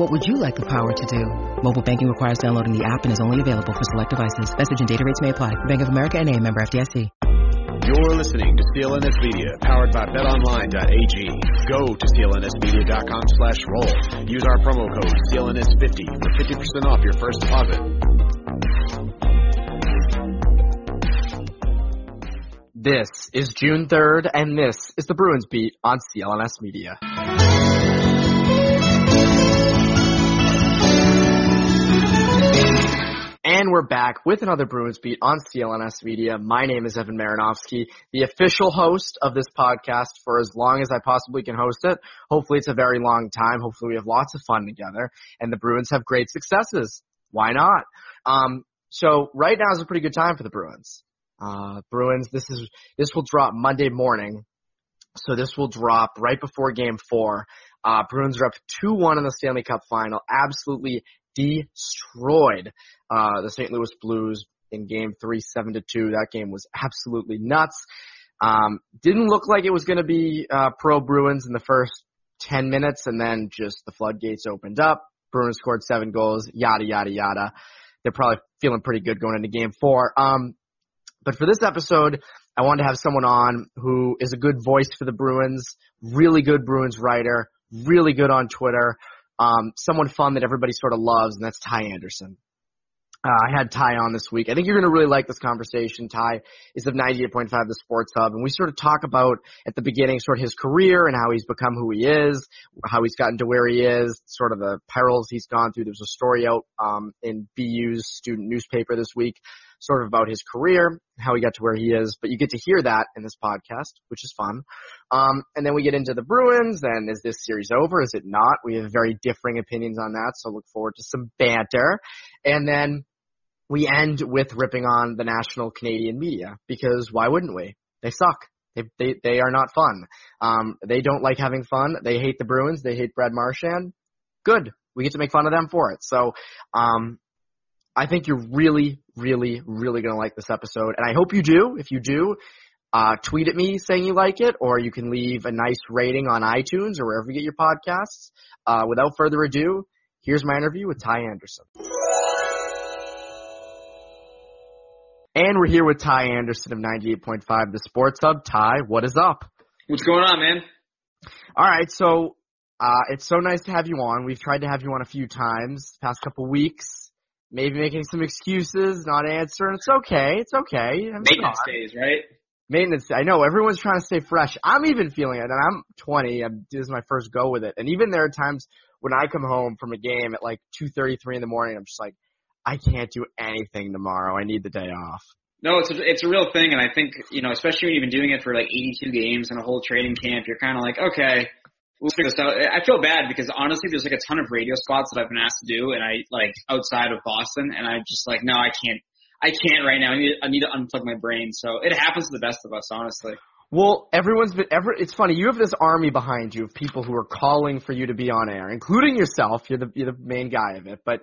What would you like the power to do? Mobile banking requires downloading the app and is only available for select devices. Message and data rates may apply. Bank of America and a member FDIC. You're listening to CLNS Media, powered by BetOnline.ag. Go to CLNSmedia.com slash roll. Use our promo code CLNS50 for 50% off your first deposit. This is June 3rd, and this is the Bruins Beat on CLNS Media. And we're back with another Bruins Beat on CLNS Media. My name is Evan Marinovsky, the official host of this podcast for as long as I possibly can host it. Hopefully it's a very long time. Hopefully we have lots of fun together and the Bruins have great successes. Why not? Um, so right now is a pretty good time for the Bruins. Uh, Bruins, this is, this will drop Monday morning. So this will drop right before game four. Uh, Bruins are up 2-1 in the Stanley Cup final. Absolutely destroyed uh, the St. Louis Blues in game three, seven to two. That game was absolutely nuts. Um, didn't look like it was going to be uh, pro Bruins in the first 10 minutes, and then just the floodgates opened up. Bruins scored seven goals, yada, yada, yada. They're probably feeling pretty good going into game four. Um, but for this episode, I wanted to have someone on who is a good voice for the Bruins, really good Bruins writer, really good on Twitter, um, someone fun that everybody sort of loves, and that's Ty Anderson. Uh, I had Ty on this week. I think you're going to really like this conversation. Ty is of 98.5 The Sports Hub, and we sort of talk about at the beginning sort of his career and how he's become who he is, how he's gotten to where he is, sort of the perils he's gone through. There's a story out um, in BU's student newspaper this week sort of about his career, how he got to where he is, but you get to hear that in this podcast, which is fun. Um, and then we get into the Bruins, and is this series over? Is it not? We have very differing opinions on that, so look forward to some banter. And then we end with ripping on the national Canadian media, because why wouldn't we? They suck. They, they, they are not fun. Um, they don't like having fun. They hate the Bruins. They hate Brad Marchand. Good. We get to make fun of them for it. So, um, I think you're really, really, really to like this episode. And I hope you do. If you do, uh, tweet at me saying you like it, or you can leave a nice rating on iTunes or wherever you get your podcasts. Uh, without further ado, here's my interview with Ty Anderson. And we're here with Ty Anderson of 98.5 The Sports Hub. Ty, what is up? What's going on, man? All right, so uh, it's so nice to have you on. We've tried to have you on a few times past couple weeks maybe making some excuses, not answering. It's okay. It's okay. I'm Maintenance days, right? Maintenance. I know everyone's trying to stay fresh. I'm even feeling it, and I'm 20. I'm, this is my first go with it, and even there are times when I come home from a game at like 2:33 in the morning. I'm just like, I can't do anything tomorrow. I need the day off. No, it's a, it's a real thing, and I think you know, especially when you've been doing it for like 82 games and a whole training camp, you're kind of like, okay, we'll figure this out. I feel bad because honestly, there's like a ton of radio spots that I've been asked to do, and I like outside of Boston, and I just like, no, I can't, I can't right now. I need, I need to unplug my brain. So it happens to the best of us, honestly. Well, everyone's been ever. It's funny. You have this army behind you of people who are calling for you to be on air, including yourself. You're the you're the main guy of it. But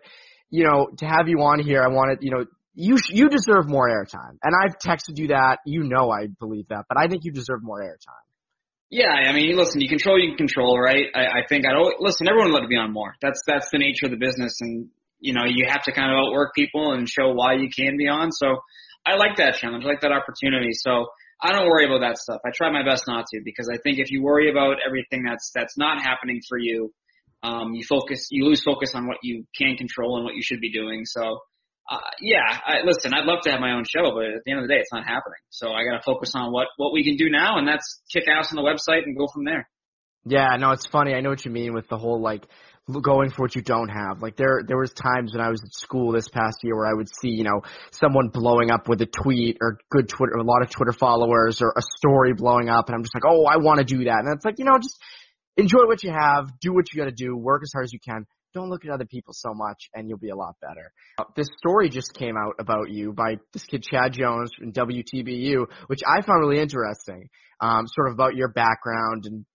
you know, to have you on here, I wanted you know you you deserve more airtime, and I've texted you that. You know, I believe that, but I think you deserve more airtime. Yeah, I mean, listen, you control, you control, right? I, I think I'd always, listen, everyone would love to be on more. That's, that's the nature of the business. And, you know, you have to kind of outwork people and show why you can be on. So I like that challenge. I like that opportunity. So I don't worry about that stuff. I try my best not to because I think if you worry about everything that's, that's not happening for you, um, you focus, you lose focus on what you can control and what you should be doing. So uh, yeah, I, listen, I'd love to have my own show, but at the end of the day, it's not happening. So I got to focus on what what we can do now, and that's kick ass on the website and go from there. Yeah, no, it's funny. I know what you mean with the whole like going for what you don't have. Like there, there was times when I was at school this past year where I would see, you know, someone blowing up with a tweet or good Twitter, or a lot of Twitter followers or a story blowing up, and I'm just like, oh, I want to do that. And it's like, you know, just enjoy what you have, do what you got to do, work as hard as you can. Don't look at other people so much, and you'll be a lot better. Uh, this story just came out about you by this kid Chad Jones from WTBU, which I found really interesting. Um, sort of about your background and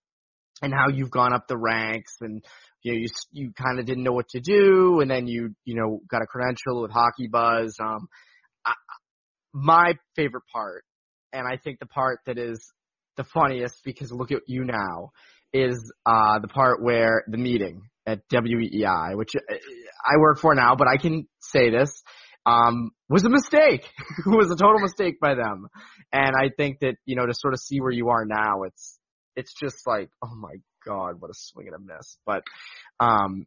and how you've gone up the ranks and you know, you you kind of didn't know what to do, and then you you know got a credential with Hockey Buzz. Um, I, my favorite part, and I think the part that is the funniest because look at you now, is uh the part where the meeting at WEEI, which uh, I work for now, but I can say this um, was a mistake. it was a total mistake by them. And I think that, you know, to sort of see where you are now, it's, it's just like, oh my God, what a swing and a miss. But, um,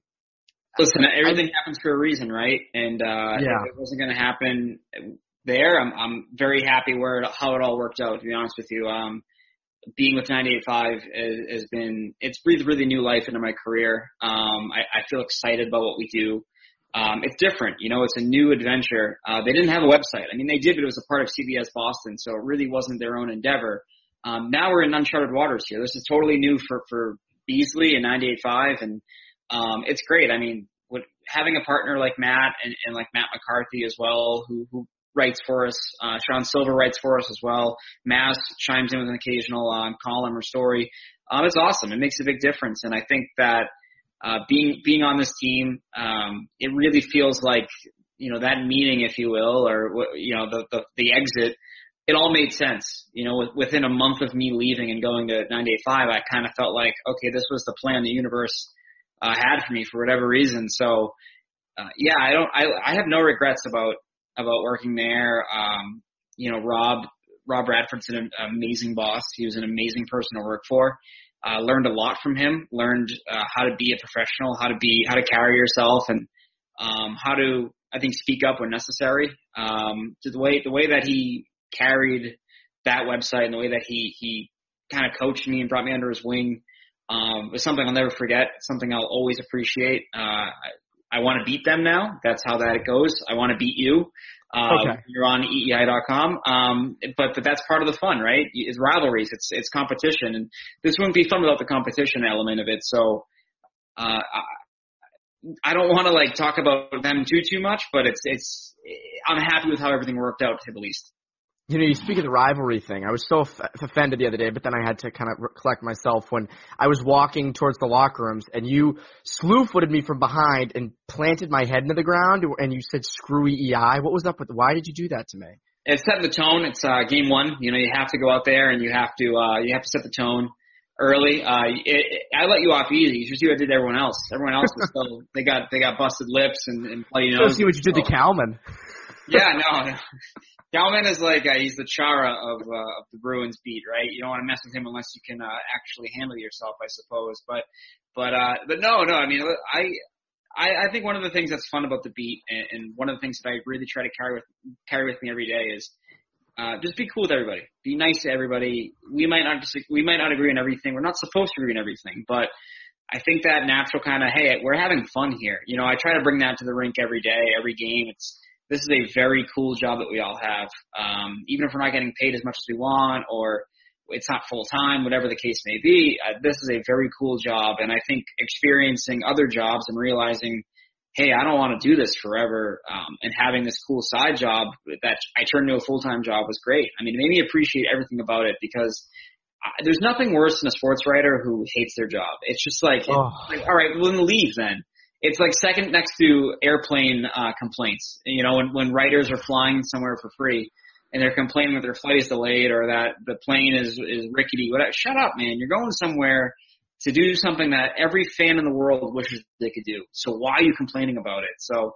listen, everything I, happens for a reason, right? And, uh, yeah. if it wasn't going to happen there, I'm, I'm very happy where, it, how it all worked out, to be honest with you. Um, being with 98.5 has, has been, it's breathed really new life into my career. Um, I, I feel excited about what we do. Um, it's different, you know, it's a new adventure. Uh, they didn't have a website. I mean, they did, but it was a part of CBS Boston, so it really wasn't their own endeavor. Um, now we're in uncharted waters here. This is totally new for, for Beasley and 98.5, and um, it's great. I mean, what, having a partner like Matt and, and like Matt McCarthy as well, who, who writes for us, uh, Sean Silver writes for us as well. Mass chimes in with an occasional um, column or story. Um, it's awesome. It makes a big difference, and I think that uh, being being on this team, um, it really feels like you know that meeting, if you will, or you know the the, the exit it all made sense. You know, within a month of me leaving and going to 98.5, I kind of felt like, okay, this was the plan the universe uh, had for me for whatever reason. So, uh, yeah, I don't, I, I have no regrets about, about working there. Um, you know, Rob, Rob Bradford's an amazing boss. He was an amazing person to work for. Uh, learned a lot from him, learned, uh, how to be a professional, how to be, how to carry yourself and, um, how to, I think, speak up when necessary. Um, the way, the way that he carried that website and the way that he he kind of coached me and brought me under his wing um, was something I'll never forget. Something I'll always appreciate. Uh, I, want to beat them now. That's how that goes. I want to beat you. Um, okay. You're on EEI.com. Um, but, but that's part of the fun, right? It's rivalries. It's, it's competition. And this wouldn't be fun without the competition element of it. So, uh, I, I don't want to like talk about them too, too much, but it's, it's, I'm happy with how everything worked out to the least you know, you speak of the rivalry thing. I was so f- offended the other day, but then I had to kind of collect myself when I was walking towards the locker rooms and you slew footed me from behind and planted my head into the ground and you said screw EI. What was up with, why did you do that to me? It's setting the tone. It's, uh, game one. You know, you have to go out there and you have to, uh, you have to set the tone early. Uh, it, it, I let you off easy. You should see what I did to everyone else. Everyone else was still, they got, they got busted lips and, and bloody nose. see what you did so. to Kalman. Yeah, no. Kalman is like uh, he's the Chara of uh, of the Bruins beat, right? You don't want to mess with him unless you can uh, actually handle yourself, I suppose. But but uh, but no, no. I mean, I I, I think one of the things that's fun about the beat, and, and one of the things that I really try to carry with carry with me every day is uh, just be cool with everybody. Be nice to everybody. We might not we might not agree on everything. We're not supposed to agree on everything, but I think that natural kind of hey, we're having fun here. You know, I try to bring that to the rink every day, every game. It's this is a very cool job that we all have. Um, even if we're not getting paid as much as we want or it's not full time, whatever the case may be, uh, this is a very cool job. And I think experiencing other jobs and realizing, hey, I don't want to do this forever, um, and having this cool side job that I turned into a full time job was great. I mean, it made me appreciate everything about it because uh, there's nothing worse than a sports writer who hates their job. It's just like, oh. it's like all right, well, then leave then it's like second next to airplane uh, complaints. You know, when when writers are flying somewhere for free and they're complaining that their flight is delayed or that the plane is is rickety. Whatever. Shut up, man. You're going somewhere to do something that every fan in the world wishes they could do. So why are you complaining about it? So.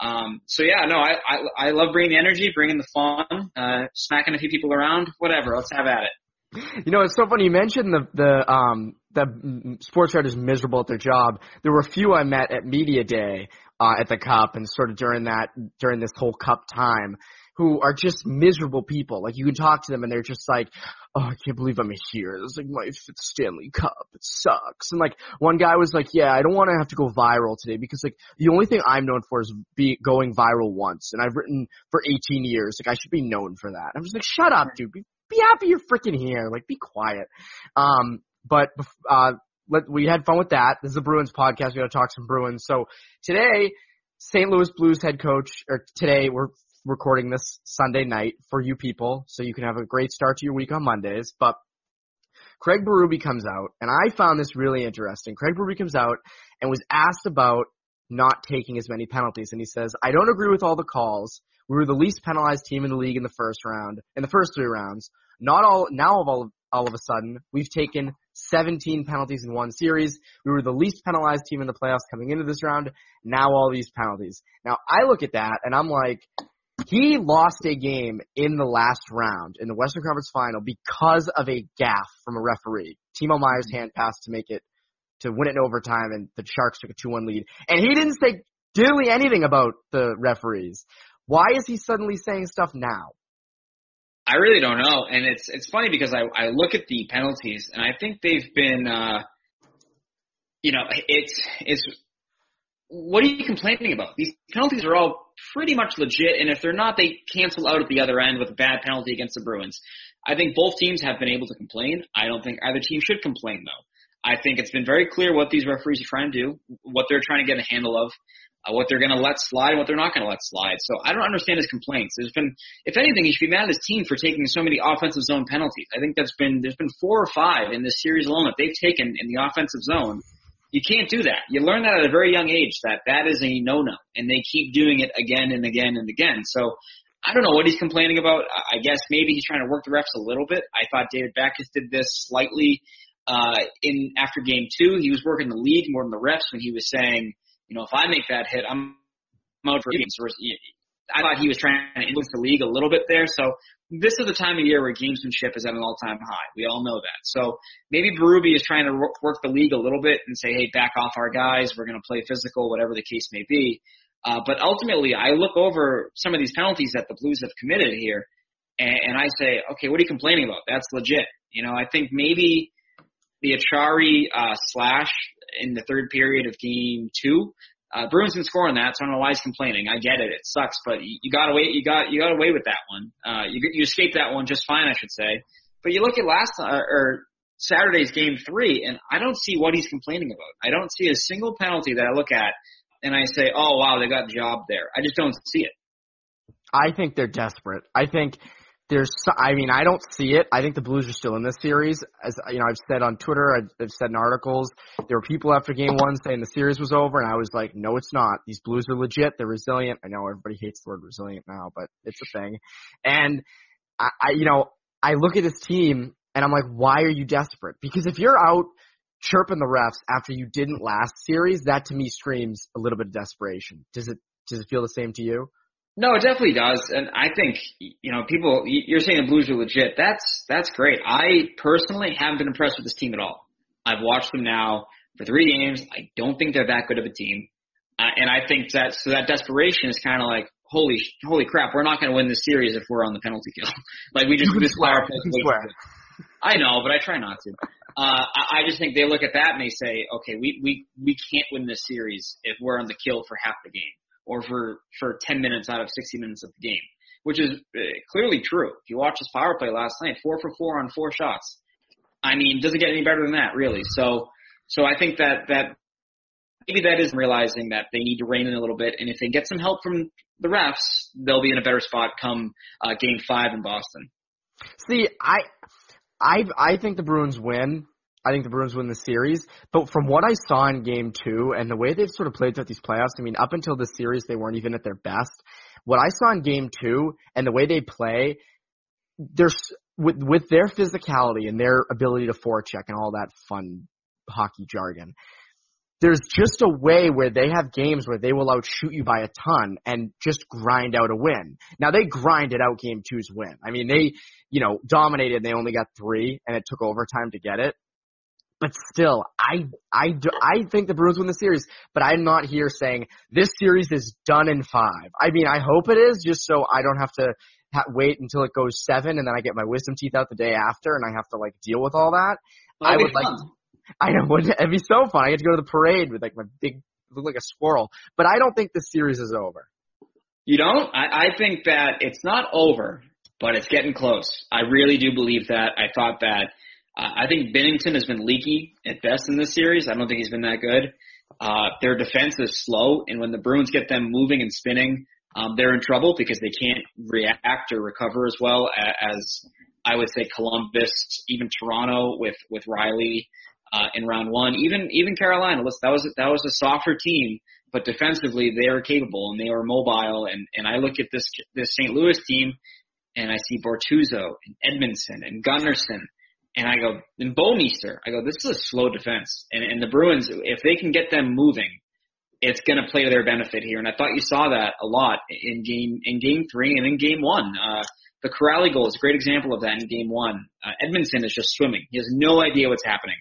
Um, so yeah, no, I, I, I love bringing the energy, bringing the fun, uh, smacking a few people around, whatever. Let's have at it. You know, it's so funny. You mentioned the the um the sports writers miserable at their job. There were a few I met at media day uh, at the cup and sort of during that during this whole cup time who are just miserable people. Like you can talk to them and they're just like, oh, I can't believe I'm here. It's like my fifth Stanley Cup. It sucks. And like one guy was like, yeah, I don't want to have to go viral today because like the only thing I'm known for is be going viral once. And I've written for 18 years. Like I should be known for that. I'm just like, shut up, dude. Be, be happy you're freaking here. Like be quiet. Um, but, uh, let, we had fun with that. This is a Bruins podcast. We got to talk some Bruins. So today, St. Louis Blues head coach, or today we're recording this Sunday night for you people, so you can have a great start to your week on Mondays. But Craig Berube comes out, and I found this really interesting. Craig Berube comes out and was asked about not taking as many penalties, and he says, "I don't agree with all the calls. We were the least penalized team in the league in the first round, in the first three rounds. Not all now of all all of a sudden we've taken 17 penalties in one series. We were the least penalized team in the playoffs coming into this round. Now all these penalties. Now I look at that and I'm like, he lost a game in the last round in the Western Conference Final because of a gaff from a referee. Timo Meier's hand pass to make it to win it in overtime, and the Sharks took a two-one lead. And he didn't say diddly anything about the referees. Why is he suddenly saying stuff now? I really don't know, and it's it's funny because I I look at the penalties, and I think they've been, uh, you know, it's it's what are you complaining about? These penalties are all pretty much legit, and if they're not, they cancel out at the other end with a bad penalty against the Bruins. I think both teams have been able to complain. I don't think either team should complain, though. I think it's been very clear what these referees are trying to do, what they're trying to get a handle of, uh, what they're going to let slide, and what they're not going to let slide. So I don't understand his complaints. There's been, if anything, he should be mad at his team for taking so many offensive zone penalties. I think that's been there's been four or five in this series alone that they've taken in the offensive zone you can't do that. You learn that at a very young age that that is a no-no, and they keep doing it again and again and again. So I don't know what he's complaining about. I guess maybe he's trying to work the refs a little bit. I thought David Backes did this slightly uh, in after game two. He was working the league more than the refs when he was saying, you know, if I make that hit, I'm out for games. I thought he was trying to influence the league a little bit there. So this is the time of year where gamesmanship is at an all-time high. We all know that. So maybe Berube is trying to work the league a little bit and say, hey, back off our guys. We're going to play physical, whatever the case may be. Uh, but ultimately, I look over some of these penalties that the Blues have committed here, and, and I say, okay, what are you complaining about? That's legit. You know, I think maybe the Acciari uh, slash in the third period of game two uh, Bruins didn't score on that, so I don't know why he's complaining. I get it; it sucks, but you, you got away. You got you got away with that one. Uh, you you escaped that one just fine, I should say. But you look at last uh, or Saturday's game three, and I don't see what he's complaining about. I don't see a single penalty that I look at and I say, "Oh wow, they got a job there." I just don't see it. I think they're desperate. I think there's, I mean, I don't see it. I think the Blues are still in this series. As you know, I've said on Twitter, I've, I've said in articles, there were people after game one saying the series was over, and I was like, no, it's not. These Blues are legit. They're resilient. I know everybody hates the word resilient now, but it's a thing. And I, I you know, I look at this team and I'm like, why are you desperate? Because if you're out chirping the refs after you didn't last series, that to me screams a little bit of desperation. Does it, does it feel the same to you? No, it definitely does, and I think you know people. You're saying the Blues are legit. That's that's great. I personally haven't been impressed with this team at all. I've watched them now for three games. I don't think they're that good of a team, uh, and I think that so that desperation is kind of like holy holy crap. We're not going to win this series if we're on the penalty kill. like we just this power play. I know, but I try not to. Uh, I, I just think they look at that and they say, okay, we we we can't win this series if we're on the kill for half the game or for, for 10 minutes out of 60 minutes of the game, which is uh, clearly true. If you watch his power play last night, four for four on four shots. I mean, doesn't get any better than that, really. So, so I think that, that maybe that is realizing that they need to rein in a little bit. And if they get some help from the refs, they'll be in a better spot come uh, game five in Boston. See, I, I, I think the Bruins win. I think the Bruins win the series. But from what I saw in game two and the way they've sort of played throughout these playoffs, I mean, up until this series, they weren't even at their best. What I saw in game two and the way they play, there's, with, with their physicality and their ability to forecheck and all that fun hockey jargon, there's just a way where they have games where they will outshoot you by a ton and just grind out a win. Now they grinded out game two's win. I mean, they, you know, dominated. They only got three and it took overtime to get it but still, I I do, I think the Bruins win the series. But I'm not here saying this series is done in five. I mean, I hope it is, just so I don't have to ha- wait until it goes seven, and then I get my wisdom teeth out the day after, and I have to like deal with all that. That'll I be would like. fun. I know wouldn't it- it'd be so fun. I get to go to the parade with like my big look like a squirrel. But I don't think the series is over. You don't? I, I think that it's not over, but it's getting close. I really do believe that. I thought that. Uh, I think Binnington has been leaky at best in this series. I don't think he's been that good. Uh, their defense is slow, and when the Bruins get them moving and spinning, um, they're in trouble because they can't react or recover as well as I would say Columbus, even Toronto with with Rielly uh, in round one, even even Carolina. Listen, that was that was a softer team, but defensively they were capable and they were mobile. And and I look at this this St. Louis team, and I see Bortuzzo and Edmundson and Gunnarsson, and I go and Bouwmeester. I go, this is a slow defense, and and the Bruins, if they can get them moving, it's going to play to their benefit here. And I thought you saw that a lot in game in game three and in game one. Uh, the Kuraly goal is a great example of that in game one. Uh, Edmundson is just swimming. He has no idea what's happening.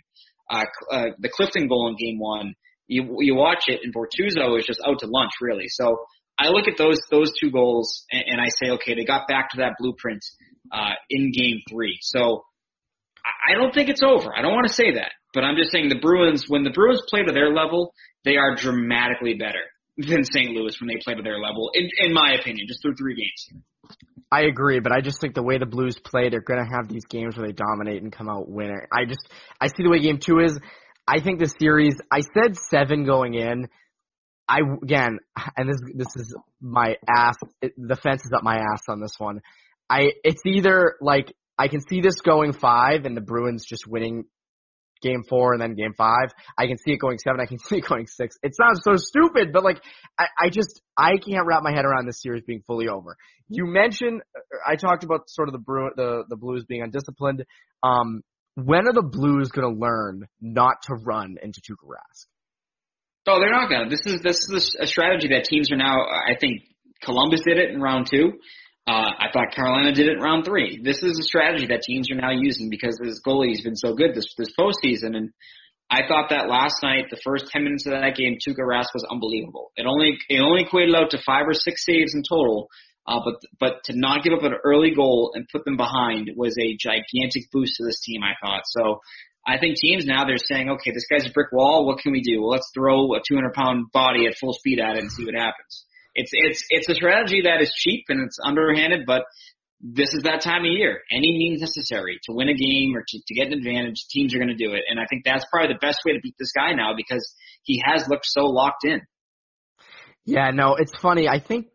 Uh, uh, the Clifton goal in game one, you, you watch it and Bortuzzo is just out to lunch really. So I look at those, those two goals and, and I say, okay, they got back to that blueprint, uh, in game three. So I- don't think it's over. I don't want to say that, but I'm just saying the Bruins, when the Bruins play to their level, they are dramatically better than St. Louis when they play to their level, in, in my opinion, just through three games. I agree, but I just think the way the Blues play, they're going to have these games where they dominate and come out winner. I just, I see the way game two is. I think the series, I said seven going in. I, again, and this, this is my ass, it, the fence is up my ass on this one. I, it's either like, I can see this going five and the Bruins just winning game four and then game five. I can see it going seven. I can see it going six. It sounds so stupid, but like, I, I just, I can't wrap my head around this series being fully over. You mentioned, I talked about sort of the Bru- the, the Blues being undisciplined. Um, when are the Blues going to learn not to run into Tuukka Rask? Oh, they're not gonna. This is this is a strategy that teams are now. I think Columbus did it in round two. Uh, I thought Carolina did it in round three. This is a strategy that teams are now using because this goalie's been so good this this postseason. And I thought that last night, the first ten minutes of that game, Tuukka Rask was unbelievable. It only it only equated out to five or six saves in total. Uh, but but to not give up an early goal and put them behind was a gigantic boost to this team. I thought so. I think teams now they're saying, okay, this guy's a brick wall. What can we do? Well, let's throw a 200 pound body at full speed at it and see what happens. It's it's it's a strategy that is cheap and it's underhanded, but this is that time of year. Any means necessary to win a game or to, to get an advantage, teams are going to do it. And I think that's probably the best way to beat this guy now because he has looked so locked in. Yeah, no, it's funny. I think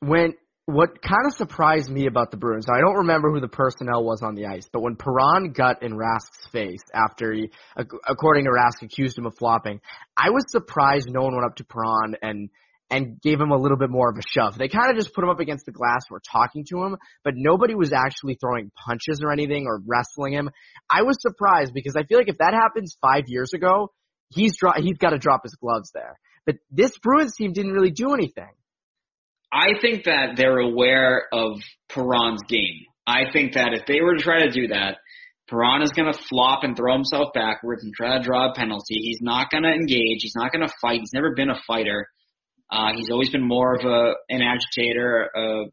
when what kind of surprised me about the Bruins, I don't remember who the personnel was on the ice, but when Perron got in Rask's face after he, ac- according to Rask, accused him of flopping, I was surprised no one went up to Perron and and gave him a little bit more of a shove. They kind of just put him up against the glass, were talking to him, but nobody was actually throwing punches or anything or wrestling him. I was surprised because I feel like if that happens five years ago, he's dro- he's got to drop his gloves there. But this Bruins team didn't really do anything. I think that they're aware of Perron's game. I think that if they were to try to do that, Perron is going to flop and throw himself backwards and try to draw a penalty. He's not going to engage. He's not going to fight. He's never been a fighter. Uh, he's always been more of a an agitator, a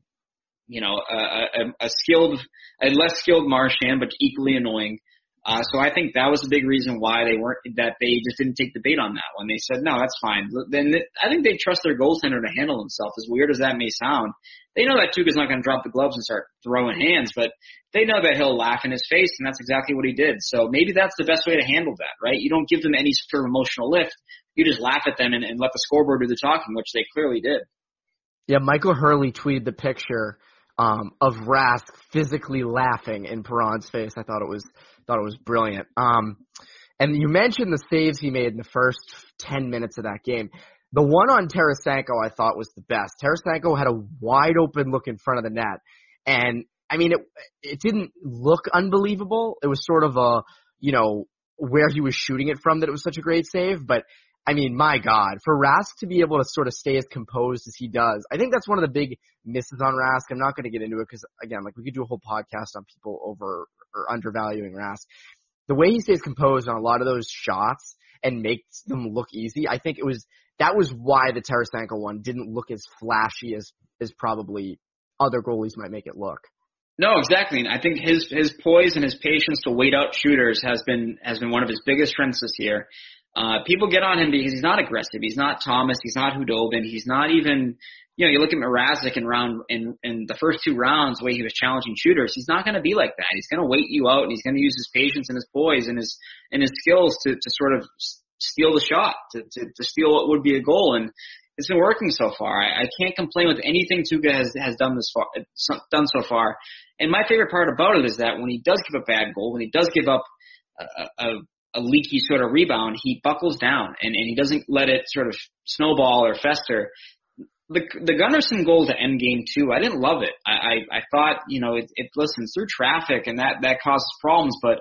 you know, a, a, a skilled, a less skilled Marchand, but equally annoying. Uh, so I think that was a big reason why they weren't that they just didn't take the bait on that one. They said, no, that's fine. Then I think they trust their goaltender to handle himself. As weird as that may sound, they know that Tuukka's not going to drop the gloves and start throwing hands, but they know that he'll laugh in his face, and that's exactly what he did. So maybe that's the best way to handle that, right? You don't give them any sort of emotional lift. You just laugh at them and, and let the scoreboard do the talking, which they clearly did. Yeah, Michael Hurley tweeted the picture um, of Rask physically laughing in Perron's face. I thought it was thought it was brilliant. Um, and you mentioned the saves he made in the first ten minutes of that game. The one on Tarasenko I thought was the best. Tarasenko had a wide open look in front of the net, and I mean it. It didn't look unbelievable. It was sort of a you know where he was shooting it from that it was such a great save, but I mean, my God, for Rask to be able to sort of stay as composed as he does, I think that's one of the big misses on Rask. I'm not going to get into it because, again, like we could do a whole podcast on people over or undervaluing Rask. the way he stays composed on a lot of those shots and makes them look easy, I think it was that was why the Tarasenko one didn't look as flashy as as probably other goalies might make it look. No, exactly. And I think his his poise and his patience to wait out shooters has been has been one of his biggest strengths this year. Uh, people get on him because he's not aggressive. He's not Thomas. He's not Khudobin. He's not even, you know, you look at Mrazek in round in in the first two rounds, the way he was challenging shooters. He's not going to be like that. He's going to wait you out, and he's going to use his patience and his poise and his and his skills to to sort of steal the shot, to to, to steal what would be a goal. And it's been working so far. I, I can't complain with anything Tuukka has has done this far done so far. And my favorite part about it is that when he does give a bad goal, when he does give up a, a, a leaky sort of rebound, he buckles down and, and he doesn't let it sort of snowball or fester. The the Gunnarsson goal to end game two, I didn't love it. I I, I thought you know it, it listens through traffic and that that causes problems, but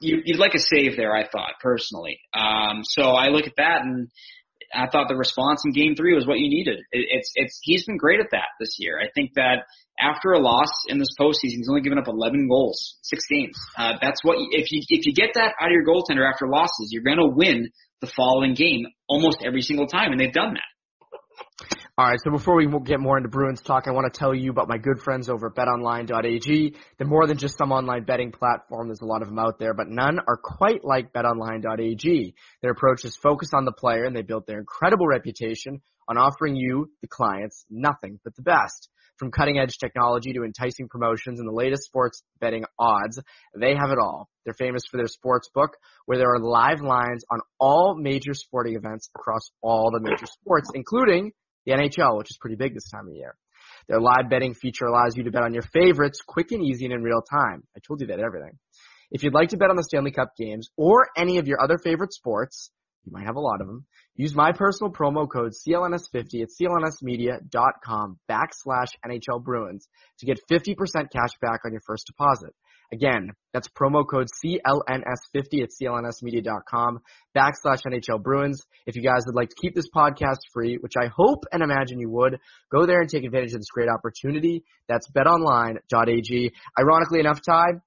you, you'd like a save there. I thought personally. Um, so I look at that and I thought the response in Game Three was what you needed. It, it's it's he's been great at that this year. I think that after a loss in this postseason, he's only given up 11 goals, six games. Uh, that's what if you if you get that out of your goaltender after losses, you're going to win the following game almost every single time, and they've done that. All right, so before we get more into Bruins talk, I want to tell you about my good friends over at betonline.ag. They're more than just some online betting platform. There's a lot of them out there, but none are quite like betonline.ag. Their approach is focused on the player and they built their incredible reputation on offering you, the clients, nothing but the best. From cutting edge technology to enticing promotions and the latest sports betting odds, they have it all. They're famous for their sports book where there are live lines on all major sporting events across all the major sports, including the NHL, which is pretty big this time of year. Their live betting feature allows you to bet on your favorites quick and easy and in real time. I told you that everything. If you'd like to bet on the Stanley Cup games or any of your other favorite sports, you might have a lot of them, use my personal promo code CLNS50 at clnsmedia.com backslash NHL Bruins to get 50% cash back on your first deposit. Again, that's promo code CLNS50 at clnsmedia.com backslash NHL Bruins. If you guys would like to keep this podcast free, which I hope and imagine you would, go there and take advantage of this great opportunity. That's betonline.ag. Ironically enough, Ty,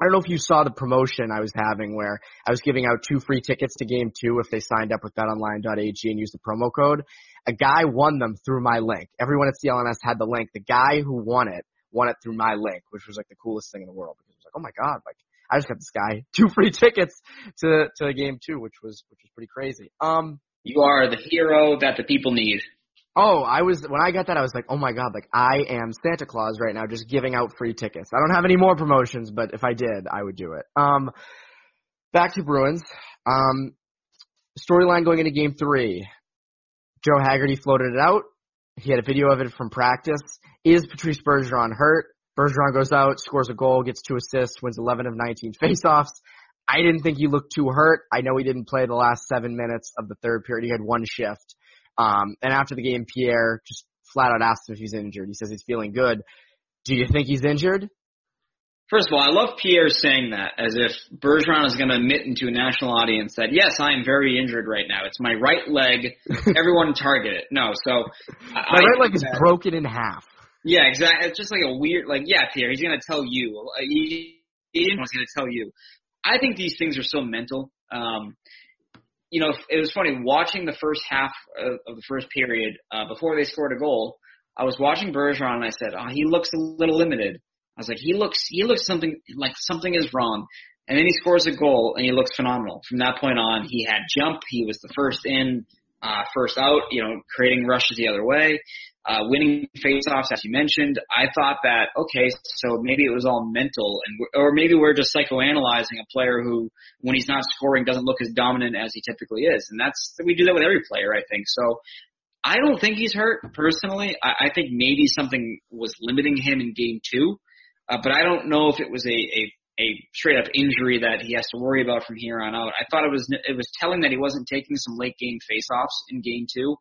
I don't know if you saw the promotion I was having where I was giving out two free tickets to game two if they signed up with betonline.ag and used the promo code. A guy won them through my link. Everyone at CLNS had the link. The guy who won it won it through my link, which was like the coolest thing in the world because oh my god, like I just got this guy two free tickets to to game two, which was which was pretty crazy. Um, you are the hero that the people need. Oh, I was when I got that I was like, oh my god, like I am Santa Claus right now, just giving out free tickets. I don't have any more promotions, but if I did, I would do it. Um, back to Bruins. Um, storyline going into Game Three. Joe Haggerty floated it out. He had a video of it from practice. Is Patrice Bergeron hurt? Bergeron goes out, scores a goal, gets two assists, wins 11 of 19 faceoffs. I didn't think he looked too hurt. I know he didn't play the last seven minutes of the third period. He had one shift. Um, and after the game, Pierre just flat out asked him if he's injured. He says he's feeling good. Do you think he's injured? First of all, I love Pierre saying that as if Bergeron is going to admit into a national audience that yes, I am very injured right now. It's my right leg. Everyone target it. No, so my I, right leg is broken in half. Yeah, exactly. It's just like a weird, like yeah, Pierre. He's going to tell you. He, was going to tell you. I think these things are so mental. Um, you know, it was funny watching the first half of, of the first period uh, before they scored a goal. I was watching Bergeron and I said, "Oh, he looks a little limited." I was like, he looks, he looks something like something is wrong. And then he scores a goal and he looks phenomenal. From that point on, he had jump. He was the first in, uh, first out, you know, creating rushes the other way, uh, winning faceoffs, as you mentioned. I thought that, okay, so maybe it was all mental and, or maybe we're just psychoanalyzing a player who, when he's not scoring, doesn't look as dominant as he typically is. And that's, we do that with every player, I think. So I don't think he's hurt personally. I, I think maybe something was limiting him in game two. Uh, but I don't know if it was a, a a straight up injury that he has to worry about from here on out. I thought it was it was telling that he wasn't taking some late game faceoffs in game two.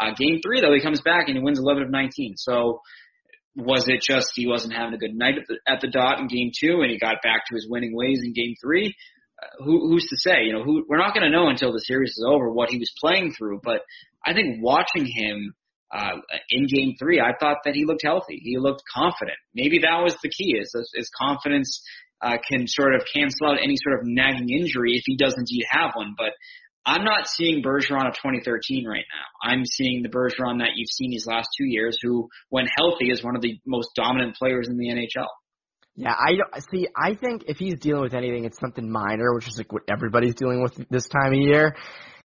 Uh, game three though, he comes back and he wins 11 of 19. So was it just he wasn't having a good night at the, at the dot in game two and he got back to his winning ways in game three? Uh, who, who's to say? You know, who, we're not going to know until the series is over what he was playing through. But I think watching him uh, in game three, I thought that he looked healthy. He looked confident. Maybe that was the key is, is confidence uh, can sort of cancel out any sort of nagging injury if he does indeed have one. But I'm not seeing Bergeron of 2013 right now. I'm seeing the Bergeron that you've seen these last two years, who, when healthy, is one of the most dominant players in the NHL. Yeah, I don't, see. I think if he's dealing with anything, it's something minor, which is like what everybody's dealing with this time of year.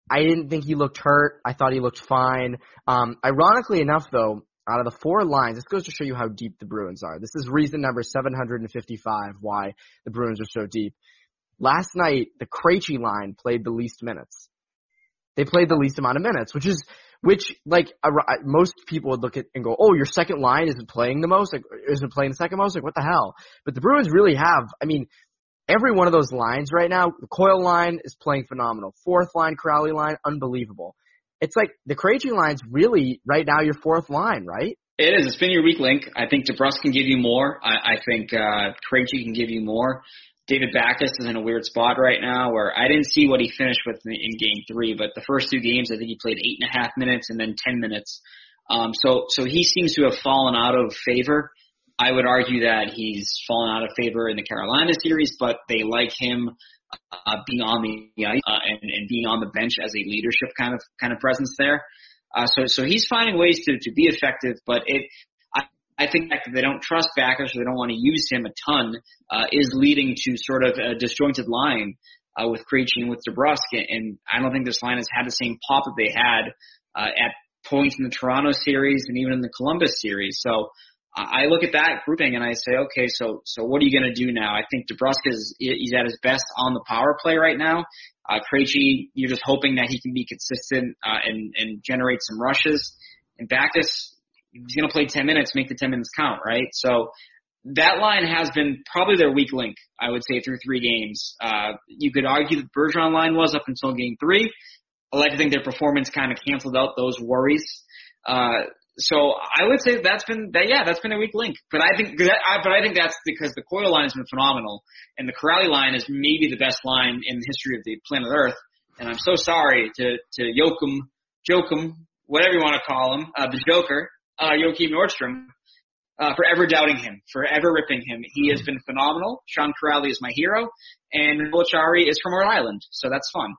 I didn't think he looked hurt. I thought he looked fine. Um, ironically enough, though, out of the four lines, this goes to show you how deep the Bruins are. This is reason number 755 why the Bruins are so deep. Last night, the Krejci line played the least minutes. They played the least amount of minutes, which is which like most people would look at and go, "Oh, your second line isn't playing the most, like isn't playing the second most, like what the hell?" But the Bruins really have. I mean, every one of those lines right now, the Coyle line is playing phenomenal. Fourth line, Kuraly line, unbelievable. It's like the Krejci line's really right now your fourth line, right? It is. It's been your weak link. I think DeBrusk can give you more. I, I think uh, Krejci can give you more. David Backes is in a weird spot right now where I didn't see what he finished with in, in game three, but the first two games I think he played eight and a half minutes and then ten minutes. Um, so so he seems to have fallen out of favor. I would argue that he's fallen out of favor in the Carolina series, but they like him uh, being on the ice uh, and, and being on the bench as a leadership kind of kind of presence there. Uh, so so he's finding ways to to be effective, but it I think that they don't trust Backes or they don't want to use him a ton uh, is leading to sort of a disjointed line uh, with Krejci and with DeBrusk. And I don't think this line has had the same pop that they had uh, at points in the Toronto series and even in the Columbus series. So I look at that grouping and I say, okay, so so what are you going to do now? I think DeBrusk is he's at his best on the power play right now. Uh, Krejci, you're just hoping that he can be consistent uh, and and generate some rushes. And Backes, he's going to play 10 minutes, make the 10 minutes count, right? So that line has been probably their weak link, I would say, through three games. Uh, you could argue the Bergeron line was up until game three. I like to think their performance kind of canceled out those worries. Uh, so I would say that's been that yeah that's been a weak link, but I think that, I, but I think that's because the Coyle line has been phenomenal, and the Kuraly line is maybe the best line in the history of the planet Earth. And I'm so sorry to to Jokum, Jokum, whatever you want to call him, uh, the Joker, uh, Joakim Nordstrom uh, for ever doubting him, forever ripping him. He has been phenomenal. Sean Kuraly is my hero, and Acciari is from Rhode Island, so that's fun.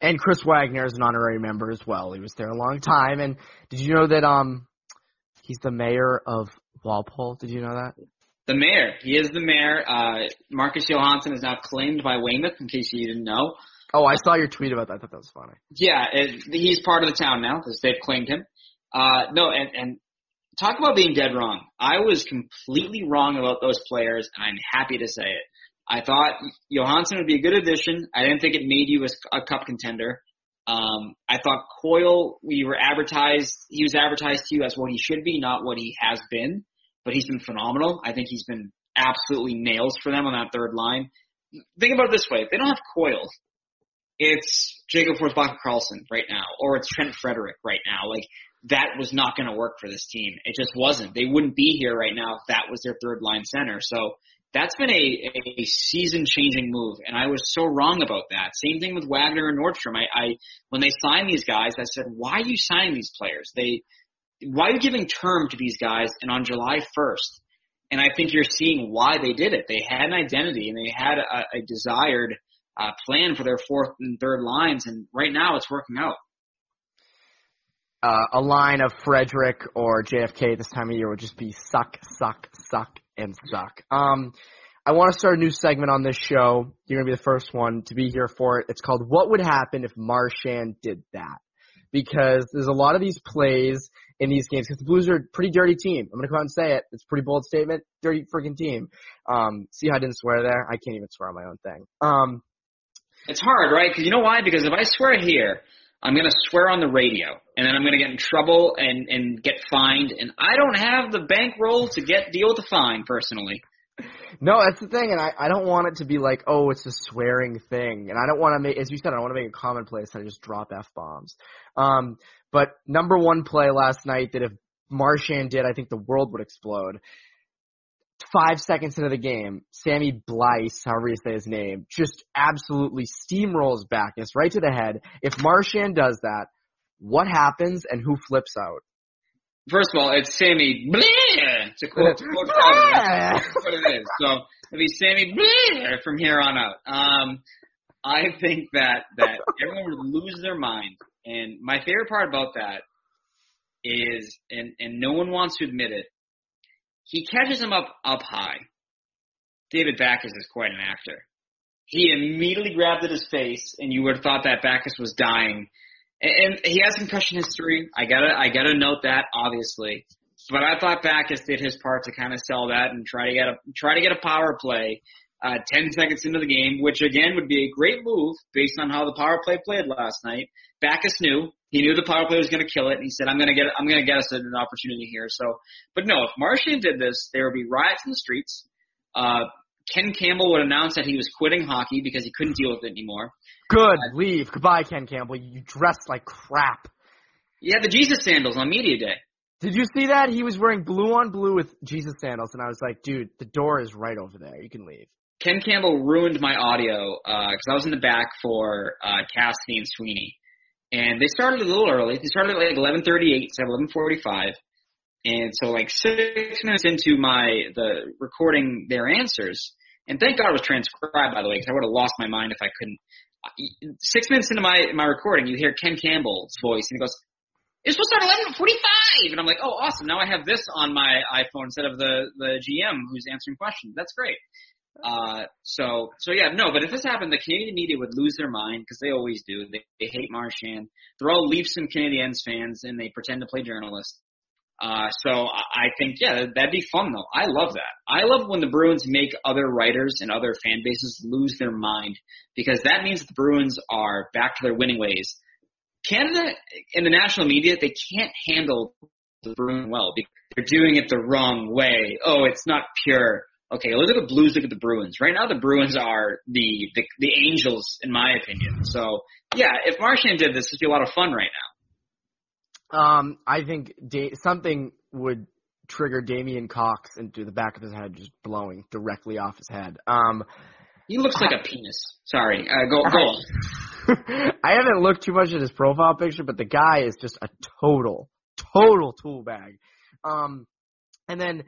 And Chris Wagner is an honorary member as well. He was there a long time. And did you know that um he's the mayor of Walpole? Did you know that? The mayor. He is the mayor. Uh, Marcus Johansson is now claimed by Weymouth, in case you didn't know. Oh, I saw your tweet about that. I thought that was funny. Yeah, it, he's part of the town now because they've claimed him. Uh, no, and, and talk about being dead wrong. I was completely wrong about those players, and I'm happy to say it. I thought Johansson would be a good addition. I didn't think it made you a, a cup contender. Um, I thought Coyle, we were advertised, he was advertised to you as what he should be, not what he has been, but he's been phenomenal. I think he's been absolutely nails for them on that third line. Think about it this way. If they don't have Coyle, it's Jakob Forsbacka Karlsson right now, or it's Trent Frederick right now. Like, that was not going to work for this team. It just wasn't. They wouldn't be here right now if that was their third line center. So that's been a, a season changing move. And I was so wrong about that. Same thing with Wagner and Nordstrom. I, I, when they signed these guys, I said, why are you signing these players? They, why are you giving term to these guys? And on July 1st, and I think you're seeing why they did it. They had an identity and they had a, a desired uh, plan for their fourth and third lines. And right now it's working out uh, a line of Frederick or JFK this time of year would just be suck, suck, suck, and suck. Um, I want to start a new segment on this show. You're going to be the first one to be here for it. It's called What Would Happen If Marchand Did That? Because there's a lot of these plays in these games because the Blues are a pretty dirty team. I'm going to come out and say it. It's a pretty bold statement. Dirty freaking team. Um, see how I didn't swear there? I can't even swear on my own thing. Um, it's hard, right? Because you know why? Because if I swear here, I'm going to swear on the radio, and then I'm going to get in trouble and and get fined, and I don't have the bankroll to get deal with the fine personally. No, that's the thing, and I, I don't want it to be like, oh, it's a swearing thing, and I don't want to make, as you said, I don't want to make it commonplace and I just drop f bombs. Um, but number one play last night that if Marchand did, I think the world would explode five seconds into the game, Sammy Blice, however you say his name, just absolutely steamrolls Backes right to the head. If Marchand does that, what happens and who flips out? First of all, it's Sammy Bleh! to quote, to quote that's what it is. So it'll be Sammy Bleh from here on out. Um, I think that that everyone would lose their mind, and my favorite part about that is, and and no one wants to admit it, he catches him up up high. David Backes is quite an actor. He immediately grabbed at his face, and you would have thought that Backes was dying. And, he has concussion history. I gotta, I gotta note that obviously. But I thought Backes did his part to kind of sell that and try to get a try to get a power play uh, 10 seconds into the game, which again would be a great move based on how the power play played last night. Backes knew he knew the power play was going to kill it, and he said, "I'm going to get I'm going to get us an opportunity here." So, but no, if Marchand did this, there would be riots in the streets. Uh, Ken Campbell would announce that he was quitting hockey because he couldn't deal with it anymore. Good, uh, leave. Goodbye, Ken Campbell. You dressed like crap. He had the Jesus sandals on media day. Did you see that? He was wearing blue on blue with Jesus sandals, and I was like, dude, the door is right over there. You can leave. Ken Campbell ruined my audio because uh, I was in the back for uh, Cassidy and Sweeney, and they started a little early. They started at like 11:38 instead of 11:45, and so like six minutes into my the recording their answers, and thank God it was transcribed by the way, because I would have lost my mind if I couldn't. Six minutes into my my recording, you hear Ken Campbell's voice, and he goes, "It's supposed to start 11:45," and I'm like, "Oh, awesome! Now I have this on my iPhone instead of the the GM who's answering questions. That's great." Uh, so, so yeah, no, but if this happened, the Canadian media would lose their mind because they always do. They, they hate Marchand. They're all Leafs and Canadiens fans, and they pretend to play journalists. Uh, so I think, yeah, that'd be fun though. I love that. I love when the Bruins make other writers and other fan bases lose their mind because that means the Bruins are back to their winning ways. Canada and the national media, they can't handle the Bruins well because they're doing it the wrong way. Oh, it's not pure. Okay, look at the Blues, look at the Bruins. Right now the Bruins are the, the, the angels in my opinion. So yeah, if Marchand did this, it'd be a lot of fun right now. Um, I think da- something would trigger Damien Cox into the back of his head, just blowing directly off his head. Um, he looks like a penis. Sorry, uh, go go on. I haven't looked too much at his profile picture, but the guy is just a total, total tool bag. Um, and then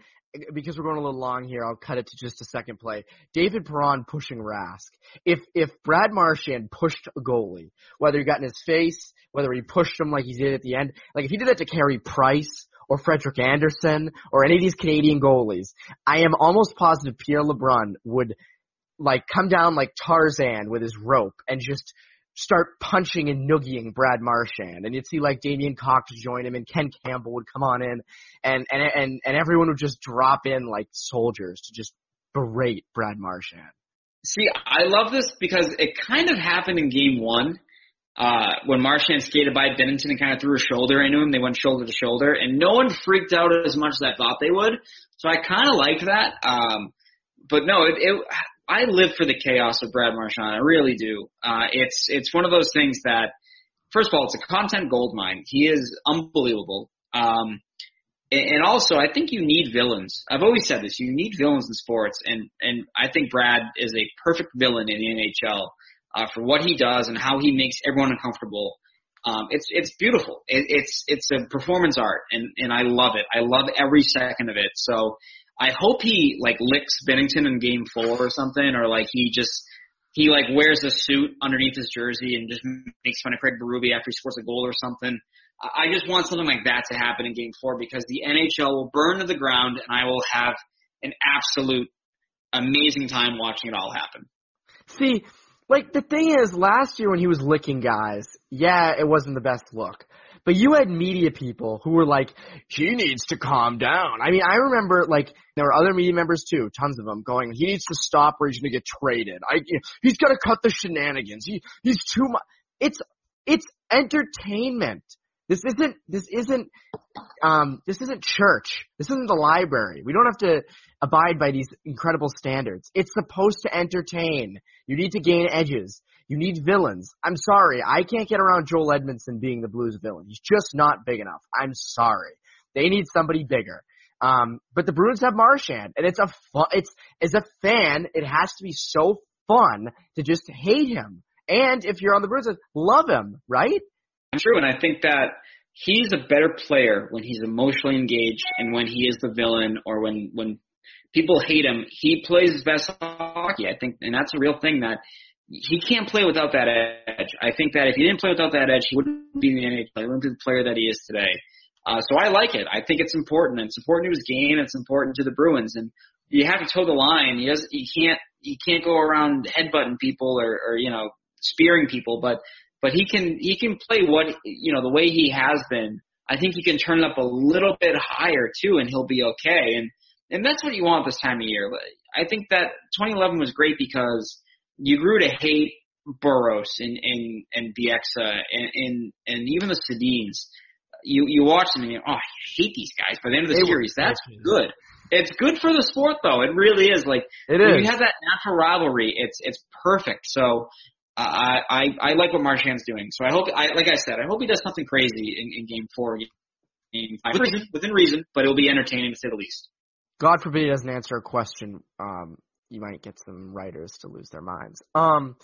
because we're going a little long here, I'll cut it to just a second play. David Perron pushing Rask. If if Brad Marchand pushed a goalie, whether he got in his face, whether he pushed him like he did at the end, like if he did that to Carey Price or Frederik Andersen or any of these Canadian goalies, I am almost positive Pierre LeBrun would like come down like Tarzan with his rope and just start punching and noogieing Brad Marchand, and you'd see like Damien Cox join him, and Ken Campbell would come on in, and and and and everyone would just drop in like soldiers to just berate Brad Marchand. See, I love this because it kind of happened in Game One. Uh, when Marchand skated by Binnington and kind of threw a shoulder into him, they went shoulder to shoulder, and no one freaked out as much as I thought they would. So I kind of liked that. Um, but no, it, it I live for the chaos of Brad Marchand. I really do. Uh, it's it's one of those things that, first of all, it's a content gold mine. He is unbelievable. Um, and also, I think you need villains. I've always said this: you need villains in sports, and and I think Brad is a perfect villain in the NHL uh, for what he does and how he makes everyone uncomfortable. Um, it's it's beautiful. It, it's it's a performance art, and and I love it. I love every second of it. So I hope he like licks Binnington in game four or something, or like he just he like wears a suit underneath his jersey and just makes fun of Craig Berube after he scores a goal or something. I just want something like that to happen in game four because the NHL will burn to the ground and I will have an absolute amazing time watching it all happen. See, like the thing is, last year when he was licking guys, yeah, it wasn't the best look. But you had media people who were like, he needs to calm down. I mean, I remember like there were other media members too, tons of them, going, he needs to stop or he's going to get traded. I, he's got to cut the shenanigans. He, he's too much. It's, it's entertainment. This isn't, this isn't, um, this isn't church. This isn't the library. We don't have to abide by these incredible standards. It's supposed to entertain. You need to gain edges. You need villains. I'm sorry. I can't get around Joel Edmundson being the Blues villain. He's just not big enough. I'm sorry. They need somebody bigger. Um, but the Bruins have Marchand, and it's a fun, it's, as a fan, it has to be so fun to just hate him. And if you're on the Bruins, love him, right? I'm true, and I think that he's a better player when he's emotionally engaged and when he is the villain or when when people hate him. He plays best hockey. I think, and that's a real thing that he can't play without that edge. I think that if he didn't play without that edge, he wouldn't be the NHL. He wouldn't be the player that he is today. Uh, so I like it. I think it's important. It's important to his game. It's important to the Bruins, and you have to toe the line. He doesn't. He can't. He can't go around headbutting people or, or you know spearing people. But but he can he can play what you know the way he has been. I think he can turn it up a little bit higher too, and he'll be okay. And and that's what you want this time of year. I think that 2011 was great because you grew to hate Burrows and and and Bieksa and and, and even the Sedins. You you watch them and you oh I hate these guys. By the end of the They series, that's good. It's good for the sport though. It really is. Like It when is. you have that natural rivalry, it's it's perfect. So uh, I I I like what Marchand's doing. So I hope I like I said I hope he does something crazy in, in Game Four, Game Five, within reason, within reason, but it'll be entertaining to say the least. God forbid he doesn't answer a question. Um, you might get some writers to lose their minds. Um,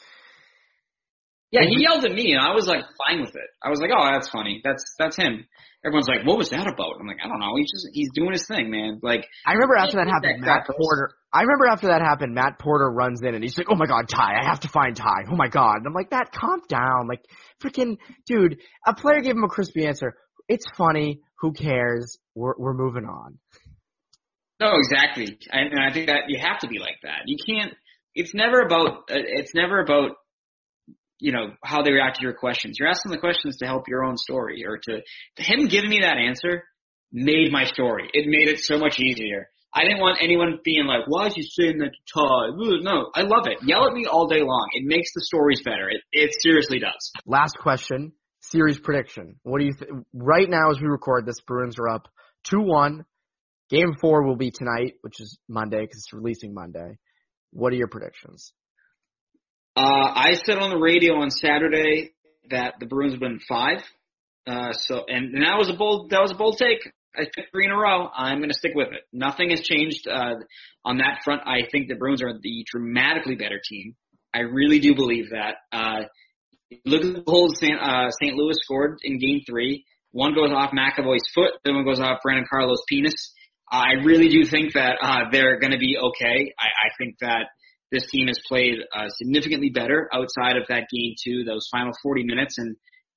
Yeah, he yelled at me, and I was like fine with it. I was like, oh, that's funny. That's that's him. Everyone's like, what was that about? I'm like, I don't know. He's just he's doing his thing, man. Like I remember after that happened, that Matt Porter. I remember after that happened, Matt Porter runs in and he's like, "Oh my god, Ty! I have to find Ty! Oh my god!" And I'm like, "That, calm down! Like, freaking dude!" A player gave him a crispy answer. It's funny. Who cares? We're we're moving on. No, exactly, and, I think that you have to be like that. You can't. It's never about. It's never about. You know how they react to your questions. You're asking the questions to help your own story, or to him giving me that answer made my story. It made it so much easier. I didn't want anyone being like, "Why is he saying that to Todd?" No, I love it. Yell at me all day long. It makes the stories better. It it seriously does. Last question. Series prediction. What do you think? Right now, as we record this, Bruins are up two one. Game four will be tonight, which is Monday because it's releasing Monday. What are your predictions? Uh, I said on the radio on Saturday that the Bruins win five. Uh, so, and, and that was a bold, that was a bold take. I took three in a row. I'm going to stick with it. Nothing has changed, uh, on that front. I think the Bruins are the dramatically better team. I really do believe that. Uh, look at the goals St. Uh, St. Louis scored in game three. One goes off McAvoy's foot, the one goes off Brandon Carlo's penis. I really do think that, uh, they're going to be okay. I, I think that, this team has played uh, significantly better outside of that game two, those final 40 minutes, and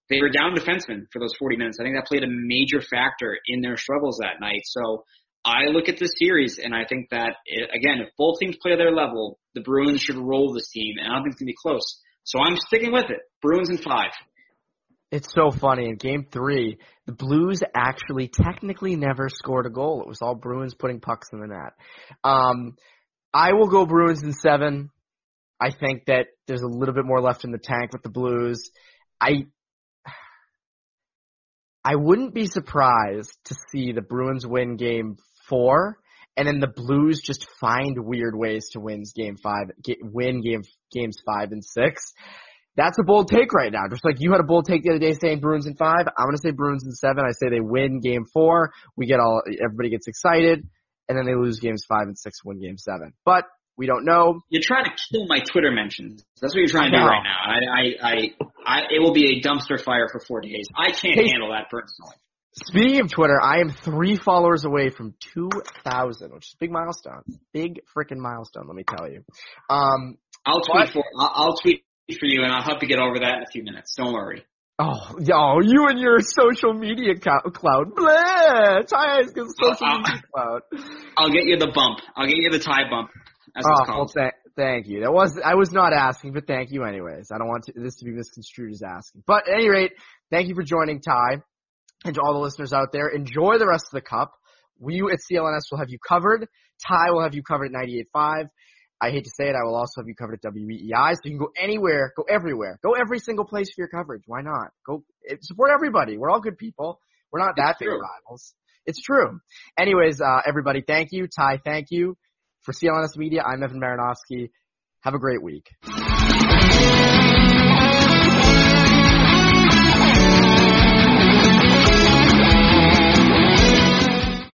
they were down defensemen for those 40 minutes. I think that played a major factor in their struggles that night. So I look at this series and I think that it, again, if both teams play their level, the Bruins should roll this team, and I don't think it's gonna be close. So I'm sticking with it. Bruins in five. It's so funny. In game three, the Blues actually technically never scored a goal. It was all Bruins putting pucks in the net. Um, I will go Bruins in seven. I think that there's a little bit more left in the tank with the Blues. I I wouldn't be surprised to see the Bruins win game four and then the Blues just find weird ways to win game five, win game games five and six. That's a bold take right now. Just like you had a bold take the other day saying Bruins in five, I'm gonna say Bruins in seven. I say they win game four. We get all everybody gets excited, and then they lose games five and six, win game seven. But we don't know. You're trying to kill my Twitter mentions. That's what you're trying to do right now. I, I, I, I, it will be a dumpster fire for four days. I can't Hey. handle that personally. Speaking of Twitter, I am three followers away from 2,000, which is a big milestone. Big freaking milestone, let me tell you. Um, I'll tweet for, I'll, I'll tweet for you and I'll help you get over that in a few minutes. Don't worry. oh, yo, you and your social media cou- cloud. Ty has social uh. media cloud. I'll get you the bump. I'll get you the tie bump, as Oh, well, th- thank you. That was I was not asking, but thank you anyways. I don't want to, this to be misconstrued as asking. But at any rate, thank you for joining Ty, and to all the listeners out there. Enjoy the rest of the cup. We at CLNS will have you covered. Ty will have you covered at 98.5. I hate to say it, I will also have you covered at WEEI. So you can go anywhere, go everywhere, go every single place for your coverage. Why not? Go eh, support everybody. We're all good people. We're not that big rivals. It's true. Anyways, uh, everybody, thank you. Ty, thank you. For CLNS Media, I'm Evan Marinofsky. Have a great week.